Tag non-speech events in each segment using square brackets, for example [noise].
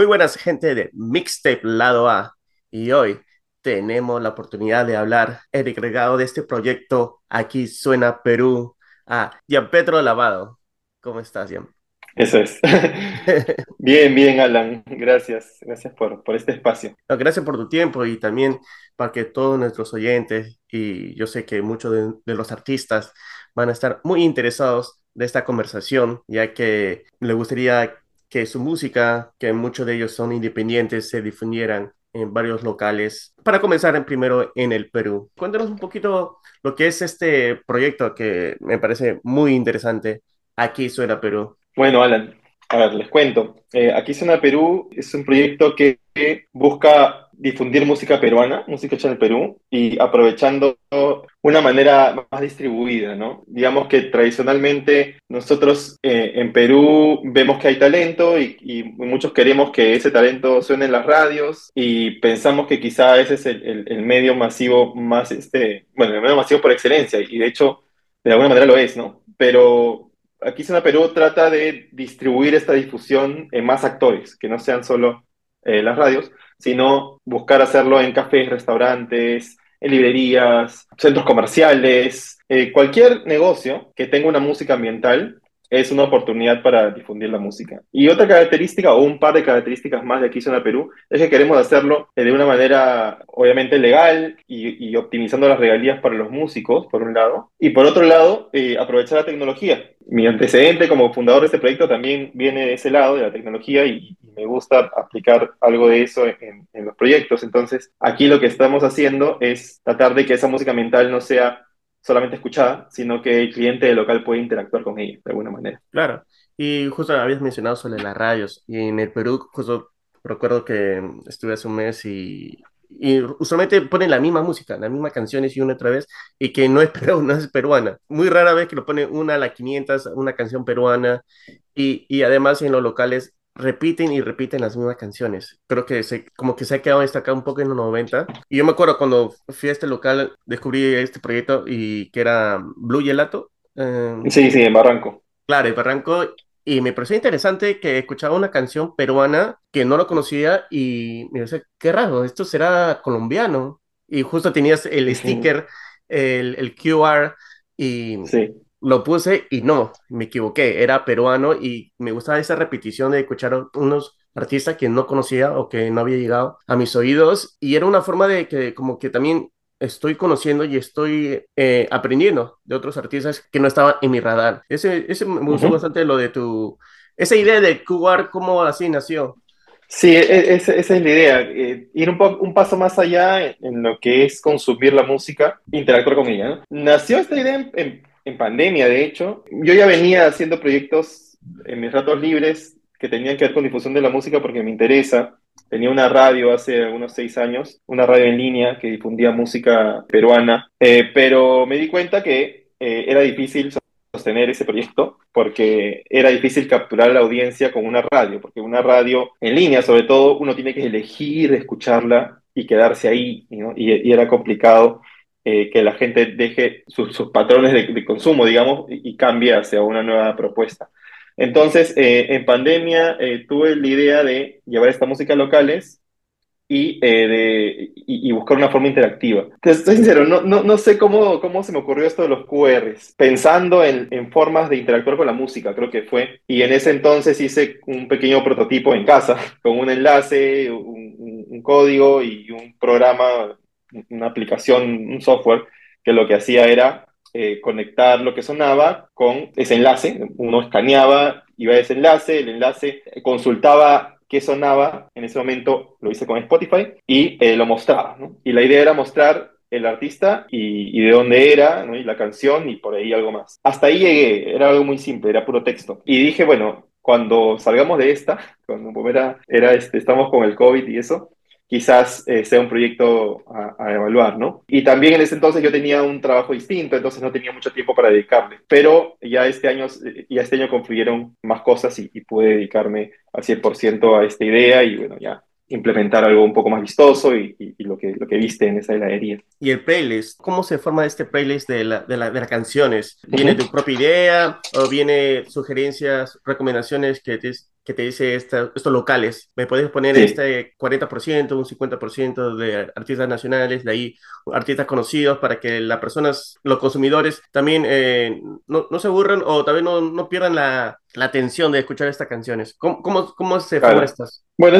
Muy buenas gente de Mixtape Lado A y hoy tenemos la oportunidad de hablar el agregado de este proyecto Aquí Suena Perú a Pedro Lavado. ¿Cómo estás, Gian? Eso es. [laughs] bien, bien, Alan. Gracias. Gracias por, por este espacio. gracias por tu tiempo y también para que todos nuestros oyentes y yo sé que muchos de, de los artistas van a estar muy interesados de esta conversación, ya que le gustaría que su música, que muchos de ellos son independientes, se difundieran en varios locales. Para comenzar en primero en el Perú, cuéntanos un poquito lo que es este proyecto que me parece muy interesante. Aquí suena Perú. Bueno, Alan, a ver, les cuento. Eh, Aquí suena Perú es un proyecto que busca difundir música peruana, música hecha en el Perú, y aprovechando una manera más distribuida, ¿no? Digamos que tradicionalmente nosotros eh, en Perú vemos que hay talento y, muchos queremos que ese talento suene en las radios y pensamos que quizá ese es el, medio masivo más, este, bueno, el medio masivo por excelencia, y de hecho, de alguna manera lo es, ¿no? Pero aquí Suena Perú trata de distribuir esta difusión en más actores, que no sean solo eh, las radios, sino buscar hacerlo en cafés, restaurantes, en librerías, centros comerciales, eh, cualquier negocio que tenga una música ambiental es una oportunidad para difundir la música. Y otra característica, o un par de características más de aquí Zona Perú, es que queremos hacerlo de una manera obviamente legal y, optimizando las regalías para los músicos, por un lado, y por otro lado, eh, aprovechar la tecnología. Mi antecedente como fundador de este proyecto también viene de ese lado, de la tecnología, y, me gusta aplicar algo de eso en, los proyectos. Entonces, aquí lo que estamos haciendo es tratar de que esa música ambiental no sea solamente escuchada, sino que el cliente local puede interactuar con ella de alguna manera. Claro, y justo habías mencionado sobre las radios, y en el Perú, justo recuerdo que estuve hace un mes y, usualmente ponen la misma música, las mismas canciones y una otra vez, y que no es, [laughs] no es peruana. Muy rara vez que lo ponen una a la 500, una canción peruana, y, y además en los locales repiten y repiten las mismas canciones. Creo que se, como que se ha quedado destacado un poco en los 90. Y yo me acuerdo cuando fui a este local, descubrí este proyecto y que era Blue Gelato. Eh, sí, sí, en Barranco. Claro, en Barranco. Y me pareció interesante que escuchaba una canción peruana que no lo conocía y me decía, qué raro, esto será colombiano. Y justo tenías el sticker, el, el QR y... Sí lo puse y no, me equivoqué, era peruano y me gustaba esa repetición de escuchar unos artistas que no conocía o que no había llegado a mis oídos y era una forma de que como que también estoy conociendo y estoy eh, aprendiendo de otros artistas que no estaban en mi radar. Ese, ese me gustó bastante lo de tu, esa idea de jugar, cómo así nació. Sí, e, e, esa, es la idea, eh, ir un, un, paso más allá en, lo que es consumir la música, interactuar con ella. Nació esta idea en en pandemia, de hecho. Yo ya venía haciendo proyectos en mis ratos libres que tenían que ver con difusión de la música porque me interesa. Tenía una radio hace unos seis años, una radio en línea que difundía música peruana, eh, pero me di cuenta que eh, era difícil sostener ese proyecto porque era difícil capturar la audiencia con una radio, porque una radio en línea, sobre todo, uno tiene que elegir escucharla y quedarse ahí, y, era complicado eh, que la gente deje sus, patrones de, consumo, digamos, y, cambie hacia una nueva propuesta. Entonces, eh, en pandemia eh, tuve la idea de llevar esta música a locales y, de, y, buscar una forma interactiva. Te estoy sincero, no, no, no, sé cómo, cómo se me ocurrió esto de los QRs, pensando en, en, formas de interactuar con la música, creo que fue. Y en ese entonces hice un pequeño prototipo en casa, [laughs] con un enlace, un, un código y un programa una aplicación, un software, que lo que hacía era eh, conectar lo que sonaba con ese enlace. Uno escaneaba, iba a ese enlace, el enlace consultaba qué sonaba, en ese momento lo hice con Spotify y eh, lo mostraba. Y la idea era mostrar el artista y, de dónde era, y la canción y por ahí algo más. Hasta ahí llegué, era algo muy simple, era puro texto. Y dije, bueno, cuando salgamos de esta, [laughs] cuando era, era este, estamos con el COVID y eso, quizás eh, sea un proyecto a, evaluar, ¿no? Y también en ese entonces yo tenía un trabajo distinto, entonces no tenía mucho tiempo para dedicarle, pero ya este año, ya este año confluyeron más cosas y, y pude dedicarme al 100% a esta idea y bueno, ya implementar algo un poco más vistoso y, lo, que, lo que viste en esa heladería. ¿Y el playlist? ¿Cómo se forma este playlist de, la, de, la, de las canciones? ¿Viene tu propia idea o viene sugerencias, recomendaciones que, te, que te dice estos locales. Me puedes poner este 40%, un 50% de artistas nacionales, de ahí artistas conocidos para que las personas, los consumidores también eh, no, no, se aburran o también no, no pierdan la, la atención de escuchar estas canciones. ¿Cómo, cómo, cómo se claro. estas? Bueno,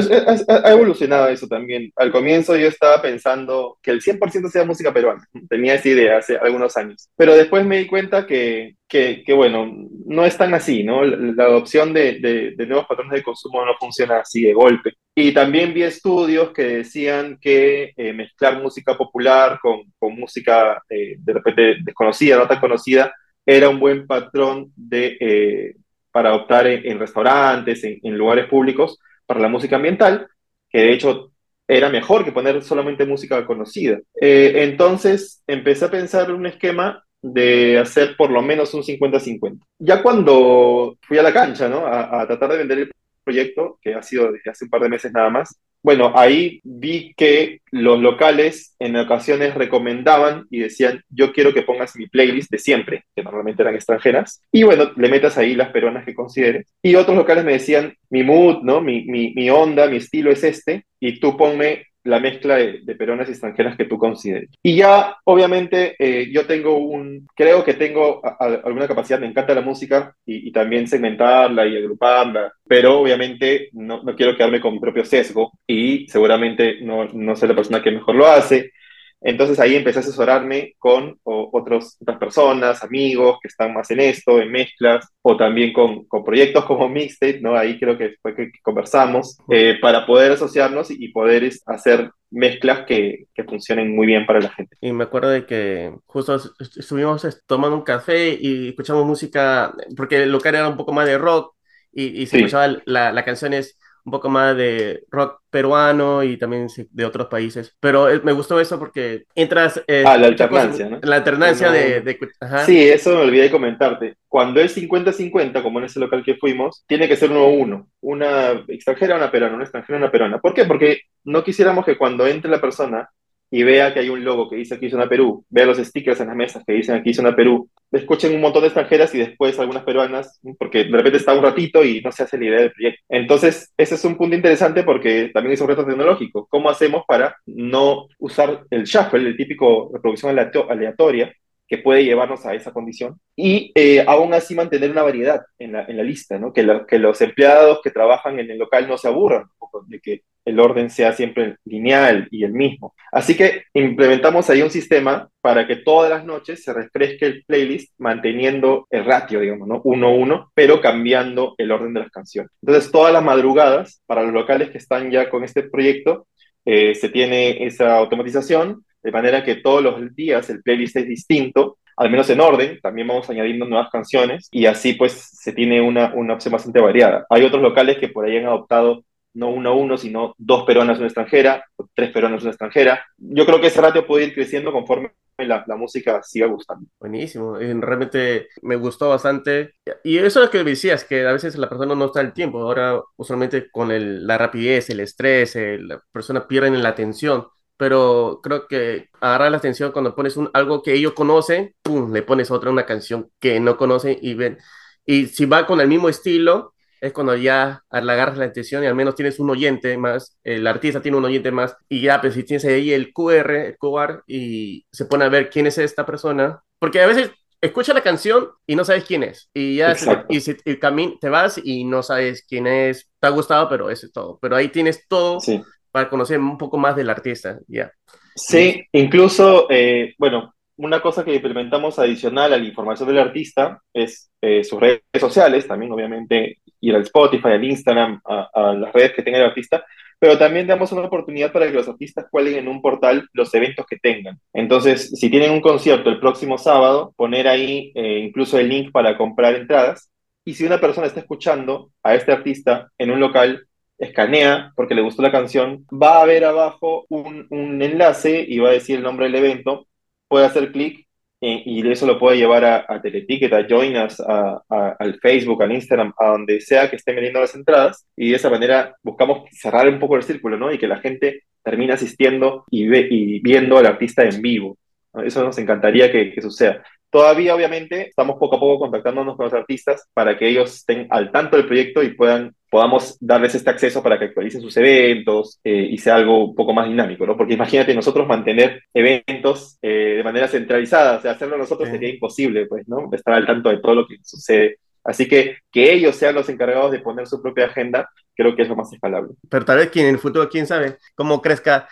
ha evolucionado eso también. Al comienzo yo estaba pensando que el 100% sea música peruana. Tenía esa idea hace algunos años. Pero después me di cuenta que, que, que bueno, no es tan así, ¿no? La, adopción de, de, nuevos patrones de consumo no funciona así de golpe. Y también vi estudios que decían que eh, mezclar música popular con, con música eh, de repente desconocida, no tan conocida, era un buen patrón de, eh, para optar en, restaurantes, en, lugares públicos, para la música ambiental, que de hecho era mejor que poner solamente música conocida. Eh, entonces empecé a pensar un esquema de hacer por lo menos un 50-50. Ya cuando fui a la cancha, ¿no? A, a, tratar de vender el proyecto, que ha sido desde hace un par de meses nada más, bueno, ahí vi que los locales en ocasiones recomendaban y decían, yo quiero que pongas mi playlist de siempre, que normalmente eran extranjeras, y bueno, le metas ahí las peruanas que consideres. Y otros locales me decían, mi mood, ¿no? Mi, mi, mi onda, mi estilo es este, y tú ponme la mezcla de, peruanas y extranjeras que tú consideres. Y ya, obviamente, eh, yo tengo un, creo que tengo alguna capacidad, me encanta la música y, también segmentarla y agruparla, pero obviamente no, no, quiero quedarme con mi propio sesgo y seguramente no, no soy la persona que mejor lo hace. Entonces ahí empecé a asesorarme con otros, otras personas, amigos que están más en esto, en mezclas, o también con, con proyectos como Mixtape, ¿no? Ahí creo que fue que, conversamos, eh, para poder asociarnos y, poder hacer mezclas que, que, funcionen muy bien para la gente. Y me acuerdo de que justo estuvimos tomando un café y escuchamos música, porque el local era un poco más de rock, y, y se escuchaba la, la canción es un poco más de rock peruano y también de otros países. Pero eh, me gustó eso porque entras... Eh, ah, la alternancia, ¿no? La alternancia de... Sí, eso me olvidé de comentarte. Cuando es 50-50, como en ese local que fuimos, tiene que ser uno uno. Una extranjera, una peruana, una extranjera, una peruana. ¿Por qué? Porque no quisiéramos que cuando entre la persona y vea que hay un logo que dice aquí zona Perú, vea los stickers en las mesas que dicen aquí zona Perú, escuchen un montón de extranjeras y después algunas peruanas, porque de repente está un ratito y no se hace la idea del proyecto. Entonces, ese es un punto interesante porque también es un reto tecnológico. ¿Cómo hacemos para no usar el shuffle, el típico reproducción aleatoria, que puede llevarnos a esa condición y eh, aún así mantener una variedad en la, en la lista, ¿no? que, que, los empleados que trabajan en el local no se aburran de que el orden sea siempre lineal y el mismo. Así que implementamos ahí un sistema para que todas las noches se refresque el playlist manteniendo el ratio, digamos, ¿no? 1-1, pero cambiando el orden de las canciones. Entonces, todas las madrugadas, para los locales que están ya con este proyecto, eh, se tiene esa automatización de manera que todos los días el playlist es distinto, al menos en orden, también vamos añadiendo nuevas canciones y así pues se tiene una, una opción bastante variada. Hay otros locales que por ahí han adoptado no uno a uno, sino dos peruanas una extranjera, tres peruanas una extranjera. Yo creo que ese ratio puede ir creciendo conforme la, la, música siga gustando. Buenísimo, realmente me gustó bastante. Y eso es lo que decías, que a veces la persona no está el tiempo. Ahora, usualmente con la rapidez, el estrés, la persona pierde la atención pero creo que agarra la atención cuando pones algo que ellos conocen, le pones otra, una canción que no conocen y ven. Y si va con el mismo estilo, es cuando ya le agarras la atención y al menos tienes un oyente más, el artista tiene un oyente más, y ya, pues si tienes ahí el QR, el QR, y se pone a ver quién es esta persona, porque a veces escucha la canción y no sabes quién es, y ya y, si, te vas y no sabes quién es, te ha gustado, pero eso es todo, pero ahí tienes todo sí para conocer un poco más del artista, ya. Sí, incluso, eh, bueno, una cosa que implementamos adicional a la información del artista es eh, sus redes sociales, también obviamente ir al Spotify, al Instagram, a, las redes que tenga el artista, pero también damos una oportunidad para que los artistas cuelen en un portal los eventos que tengan. Entonces, si tienen un concierto el próximo sábado, poner ahí eh, incluso el link para comprar entradas. Y si una persona está escuchando a este artista en un local, escanea porque le gustó la canción, va a ver abajo un, un enlace y va a decir el nombre del evento, puede hacer clic y, eso lo puede llevar a, a Teleticket, a Joinas, a, al Facebook, al Instagram, a donde sea que estén vendiendo las entradas y de esa manera buscamos cerrar un poco el círculo, ¿no? Y que la gente termine asistiendo y, ve, y viendo al artista en vivo. Eso nos encantaría que, que suceda. Todavía, obviamente, estamos poco a poco contactándonos con los artistas para que ellos estén al tanto del proyecto y puedan, podamos darles este acceso para que actualicen sus eventos eh, y sea algo un poco más dinámico, ¿no? Porque imagínate nosotros mantener eventos eh, de manera centralizada, o sea, hacerlo nosotros sería imposible, pues, ¿no? Estar al tanto de todo lo que sucede. Así que que ellos sean los encargados de poner su propia agenda, creo que es lo más escalable. Pero tal vez en el futuro, quién sabe, cómo crezca,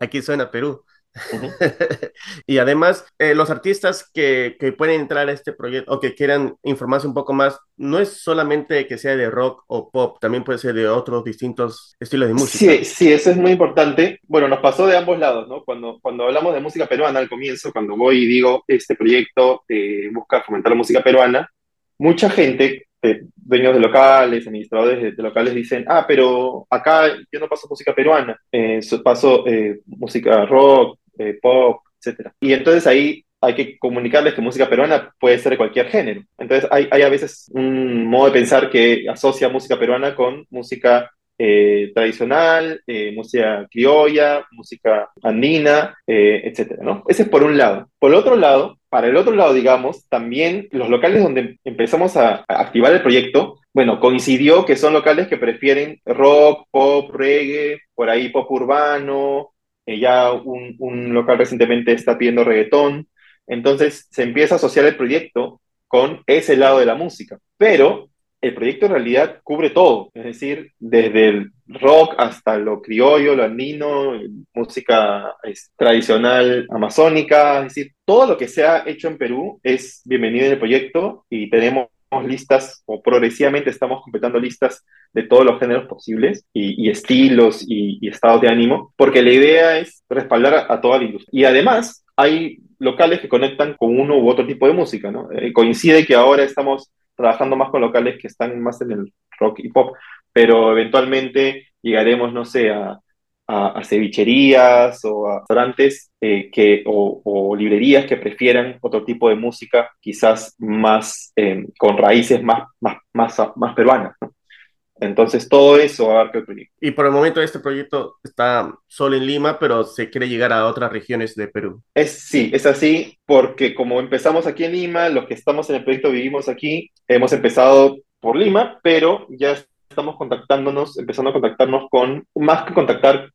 aquí suena Perú. [laughs] y además, eh, los artistas que, que, pueden entrar a este proyecto o que quieran informarse un poco más, no es solamente que sea de rock o pop, también puede ser de otros distintos estilos de música. Sí, sí, eso es muy importante. Bueno, nos pasó de ambos lados, ¿no? Cuando, cuando hablamos de música peruana al comienzo, cuando voy y digo, este proyecto eh, busca fomentar la música peruana, mucha gente dueños de locales, administradores de, locales dicen, ah, pero acá yo no paso música peruana, eh, paso eh, música rock, eh, pop, etc. Y entonces ahí hay que comunicarles que música peruana puede ser de cualquier género. Entonces hay, hay a veces un modo de pensar que asocia música peruana con música eh, tradicional, eh, música criolla, música andina, eh, etcétera, ¿no? Ese es por un lado. Por el otro lado, para el otro lado, digamos, también los locales donde empezamos a, activar el proyecto, bueno, coincidió que son locales que prefieren rock, pop, reggae, por ahí pop urbano, ya un, un local recientemente está pidiendo reggaetón, entonces se empieza a asociar el proyecto con ese lado de la música. Pero el proyecto en realidad cubre todo, es decir, desde el rock hasta lo criollo, lo andino, música tradicional amazónica, es decir, todo lo que se ha hecho en Perú es bienvenido en el proyecto y tenemos listas o progresivamente estamos completando listas de todos los géneros posibles y, estilos y, estados de ánimo, porque la idea es respaldar a, toda la industria. Y además hay locales que conectan con uno u otro tipo de música, ¿no? Eh, coincide que ahora estamos trabajando más con locales que están más en el rock y pop, pero eventualmente llegaremos, no sé, a, a, cevicherías o a restaurantes eh, que, o, librerías que prefieran otro tipo de música, quizás más eh, con raíces más, más, más, más peruanas. Entonces, todo eso abarca el proyecto. Y por el momento este proyecto está solo en Lima, pero se quiere llegar a otras regiones de Perú. Es, sí, es así, porque como empezamos aquí en Lima, los que estamos en el proyecto vivimos aquí, hemos empezado por Lima, pero ya estamos contactándonos, empezando a contactarnos con, más que contactar,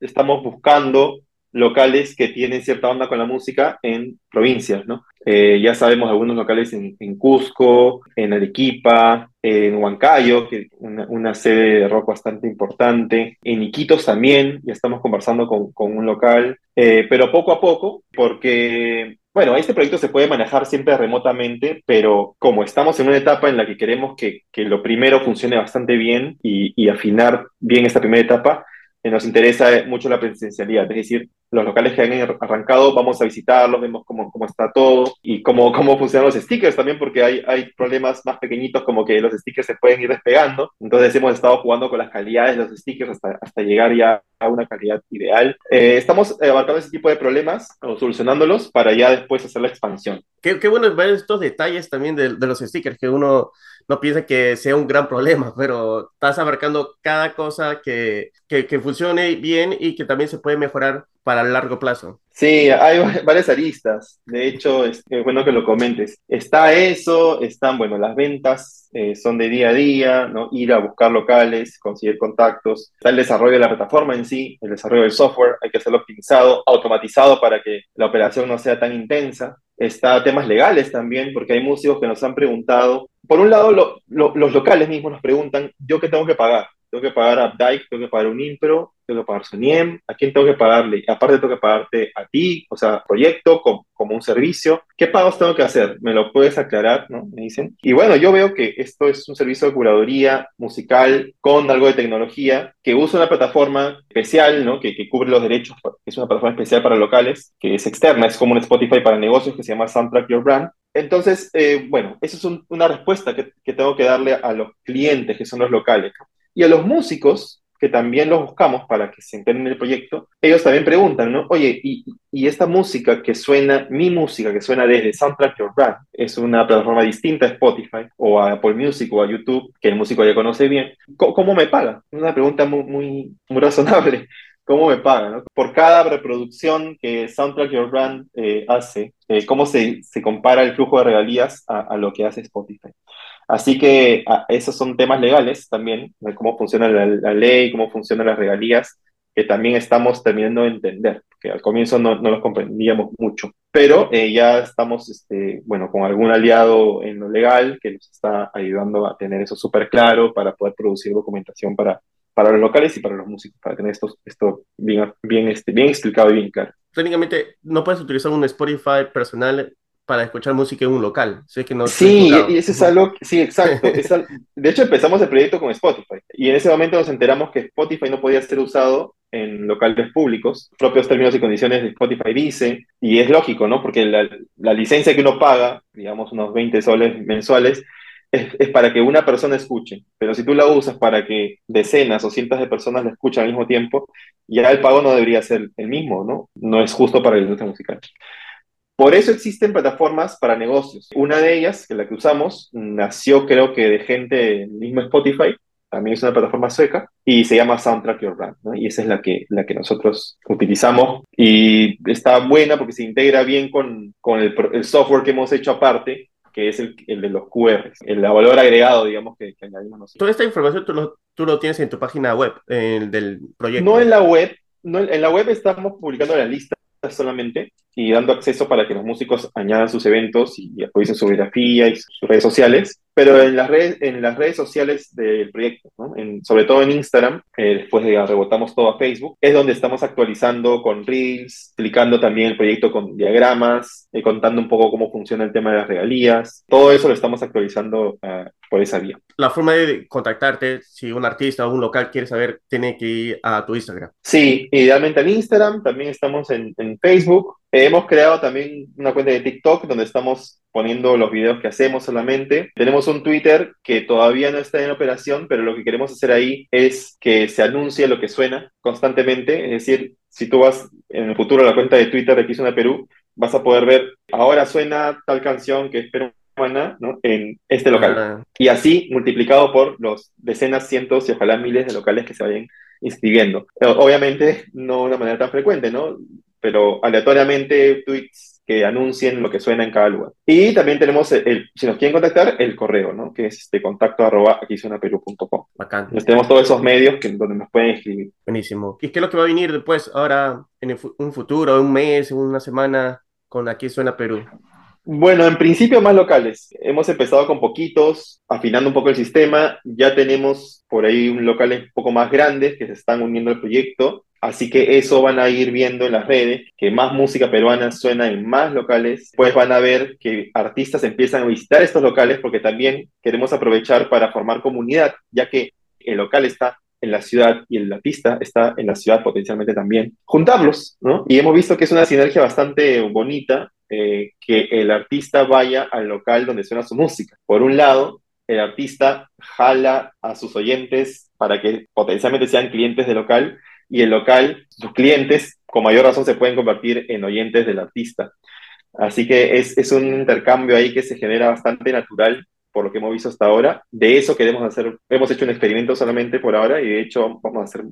estamos buscando locales que tienen cierta onda con la música en provincias, ¿no? Eh, ya sabemos algunos locales en, Cusco, en Arequipa, en Huancayo, que es una, sede de rock bastante importante, en Iquitos también, ya estamos conversando con, un local, eh, pero poco a poco, porque bueno, este proyecto se puede manejar siempre remotamente, pero como estamos en una etapa en la que queremos que, lo primero funcione bastante bien y, afinar bien esta primera etapa, nos interesa mucho la presencialidad, es decir, los locales que han arrancado, vamos a visitarlos, vemos cómo, cómo está todo y cómo, cómo funcionan los stickers también, porque hay, hay problemas más pequeñitos como que los stickers se pueden ir despegando. Entonces hemos estado jugando con las calidades de los stickers hasta, hasta llegar ya a una calidad ideal. Eh, estamos abarcando ese tipo de problemas o solucionándolos para ya después hacer la expansión. Qué, qué bueno ver estos detalles también de, de los stickers, que uno no piensa que sea un gran problema, [laughs] pero estás abarcando cada cosa que, que, que funcione bien y que también se puede mejorar para el largo plazo. Sí, hay varias aristas. De hecho, es bueno que lo comentes. Está eso, están, bueno, las ventas eh, son de día a día, ¿no? Ir a buscar locales, conseguir contactos. Está el desarrollo de la plataforma en sí, el desarrollo del software, hay que hacerlo optimizado, automatizado para que la operación no sea tan intensa. Está temas legales también, porque hay músicos que nos han preguntado. Por un lado, los locales mismos nos preguntan, ¿yo qué tengo que pagar? tengo que pagar a Updike, tengo que pagar un Impro, tengo que pagar Soniem, ¿a quién tengo que pagarle? Aparte tengo que pagarte a ti, o sea, proyecto como, como, un servicio. ¿Qué pagos tengo que hacer? ¿Me lo puedes aclarar? ¿no? Me dicen. Y bueno, yo veo que esto es un servicio de curaduría musical con algo de tecnología que usa una plataforma especial, ¿no? Que, que cubre los derechos, es una plataforma especial para locales, que es externa, es como un Spotify para negocios que se llama Soundtrack Your Brand. Entonces, eh, bueno, esa es una respuesta que, tengo que darle a los clientes, que son los locales. Y a los músicos, que también los buscamos para que se enteren en el proyecto, ellos también preguntan, ¿no? Oye, ¿y, esta música que suena, mi música que suena desde Soundtrack Your Brand, es una plataforma distinta a Spotify o a Apple Music o a YouTube, que el músico ya conoce bien, ¿cómo, me paga? Una pregunta muy, muy, muy razonable cómo me pagan, Por cada reproducción que Soundtrack Your Brand eh, hace, eh, cómo se, se, compara el flujo de regalías a, lo que hace Spotify. Así que esos son temas legales también, de cómo funciona la, la, ley, cómo funcionan las regalías, que también estamos terminando de entender, que al comienzo no, no los comprendíamos mucho, pero eh, ya estamos, este, bueno, con algún aliado en lo legal que nos está ayudando a tener eso súper claro para poder producir documentación para para los locales y para los músicos, para tener esto, esto bien, bien, este, bien explicado y bien claro. Técnicamente, no puedes utilizar un Spotify personal para escuchar música en un local. que no sí, y eso es algo, sí, exacto. [laughs] de hecho, empezamos el proyecto con Spotify y en ese momento nos enteramos que Spotify no podía ser usado en locales públicos. Propios términos y condiciones de Spotify dice, y es lógico, ¿no? Porque la, la licencia que uno paga, digamos unos 20 soles mensuales, es, para que una persona escuche, pero si tú la usas para que decenas o cientos de personas la escuchen al mismo tiempo, ya el pago no debería ser el mismo, ¿no? No es justo para la industria musical. Por eso existen plataformas para negocios. Una de ellas, que la que usamos, nació creo que de gente mismo Spotify, también es una plataforma sueca, y se llama Soundtrack Your Brand, ¿no? Y esa es la que, la que nosotros utilizamos, y está buena porque se integra bien con, con el software que hemos hecho aparte, que es el, el, de los QR, el valor agregado, digamos, que, añadimos nosotros. Toda esta información tú lo, tú lo tienes en tu página web, del proyecto. No en la web, no, en la web estamos publicando la lista solamente y dando acceso para que los músicos añadan sus eventos y actualicen su biografía y sus redes sociales, pero en las redes, en las redes sociales del proyecto, sobre todo en Instagram, eh, después de rebotamos todo a Facebook, es donde estamos actualizando con Reels, explicando también el proyecto con diagramas, eh, contando un poco cómo funciona el tema de las regalías, todo eso lo estamos actualizando uh, por esa vía. La forma de contactarte, si un artista o un local quiere saber, tiene que ir a tu Instagram. Sí, idealmente en Instagram, también estamos en, en Facebook, hemos creado también una cuenta de TikTok donde estamos poniendo los videos que hacemos solamente. Tenemos un Twitter que todavía no está en operación, pero lo que queremos hacer ahí es que se anuncie lo que suena constantemente. Es decir, si tú vas en el futuro a la cuenta de Twitter de Aquí Suena Perú, vas a poder ver, ahora suena tal canción que es peruana, ¿no? En este local. Ah. Y así multiplicado por los decenas, cientos y ojalá miles de locales que se vayan inscribiendo. obviamente no de una manera tan frecuente, ¿no? Pero aleatoriamente tweets que anuncien lo que suena en cada lugar. Y también tenemos, el, si nos quieren contactar, el correo, ¿no? Que es este contacto arroba aquí suena perú.com. Bacán. tenemos todos esos medios que, donde nos pueden escribir. Buenísimo. ¿Y qué es lo que va a venir después, ahora, en un futuro, un mes, una semana, con Aquí suena Perú? Bueno, en principio más locales. Hemos empezado con poquitos, afinando un poco el sistema. Ya tenemos por ahí un locales un poco más grandes que se están uniendo al proyecto. Así que eso van a ir viendo en las redes, que más música peruana suena en más locales. Pues van a ver que artistas empiezan a visitar estos locales porque también queremos aprovechar para formar comunidad, ya que el local está en la ciudad y el artista está en la ciudad potencialmente también. Juntarlos, ¿no? Y hemos visto que es una sinergia bastante bonita eh, que el artista vaya al local donde suena su música. Por un lado, el artista jala a sus oyentes para que potencialmente sean clientes del local y el local, sus clientes, con mayor razón se pueden convertir en oyentes del artista. Así que es un intercambio ahí que se genera bastante natural por lo que hemos visto hasta ahora. De eso queremos hacer, hemos hecho un experimento solamente por ahora y de hecho vamos a hacer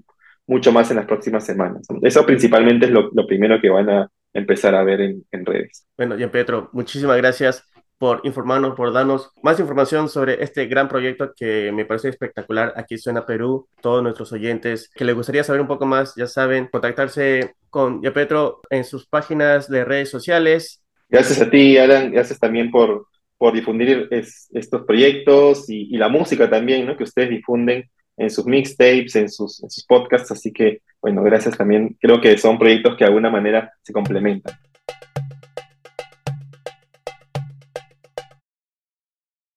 mucho más en las próximas semanas. Eso principalmente es lo, lo primero que van a empezar a ver en, en redes. Bueno, Jean Petro, muchísimas gracias por informarnos, por darnos más información sobre este gran proyecto que me parece espectacular. Aquí suena Perú, todos nuestros oyentes que les gustaría saber un poco más, ya saben, contactarse con Ya Petro en sus páginas de redes sociales. Gracias a ti, Alan, gracias también por, por difundir estos proyectos y, y, la música también, ¿no? Que ustedes difunden en sus mixtapes, en sus, en sus podcasts, así que, bueno, gracias también. Creo que son proyectos que de alguna manera se complementan.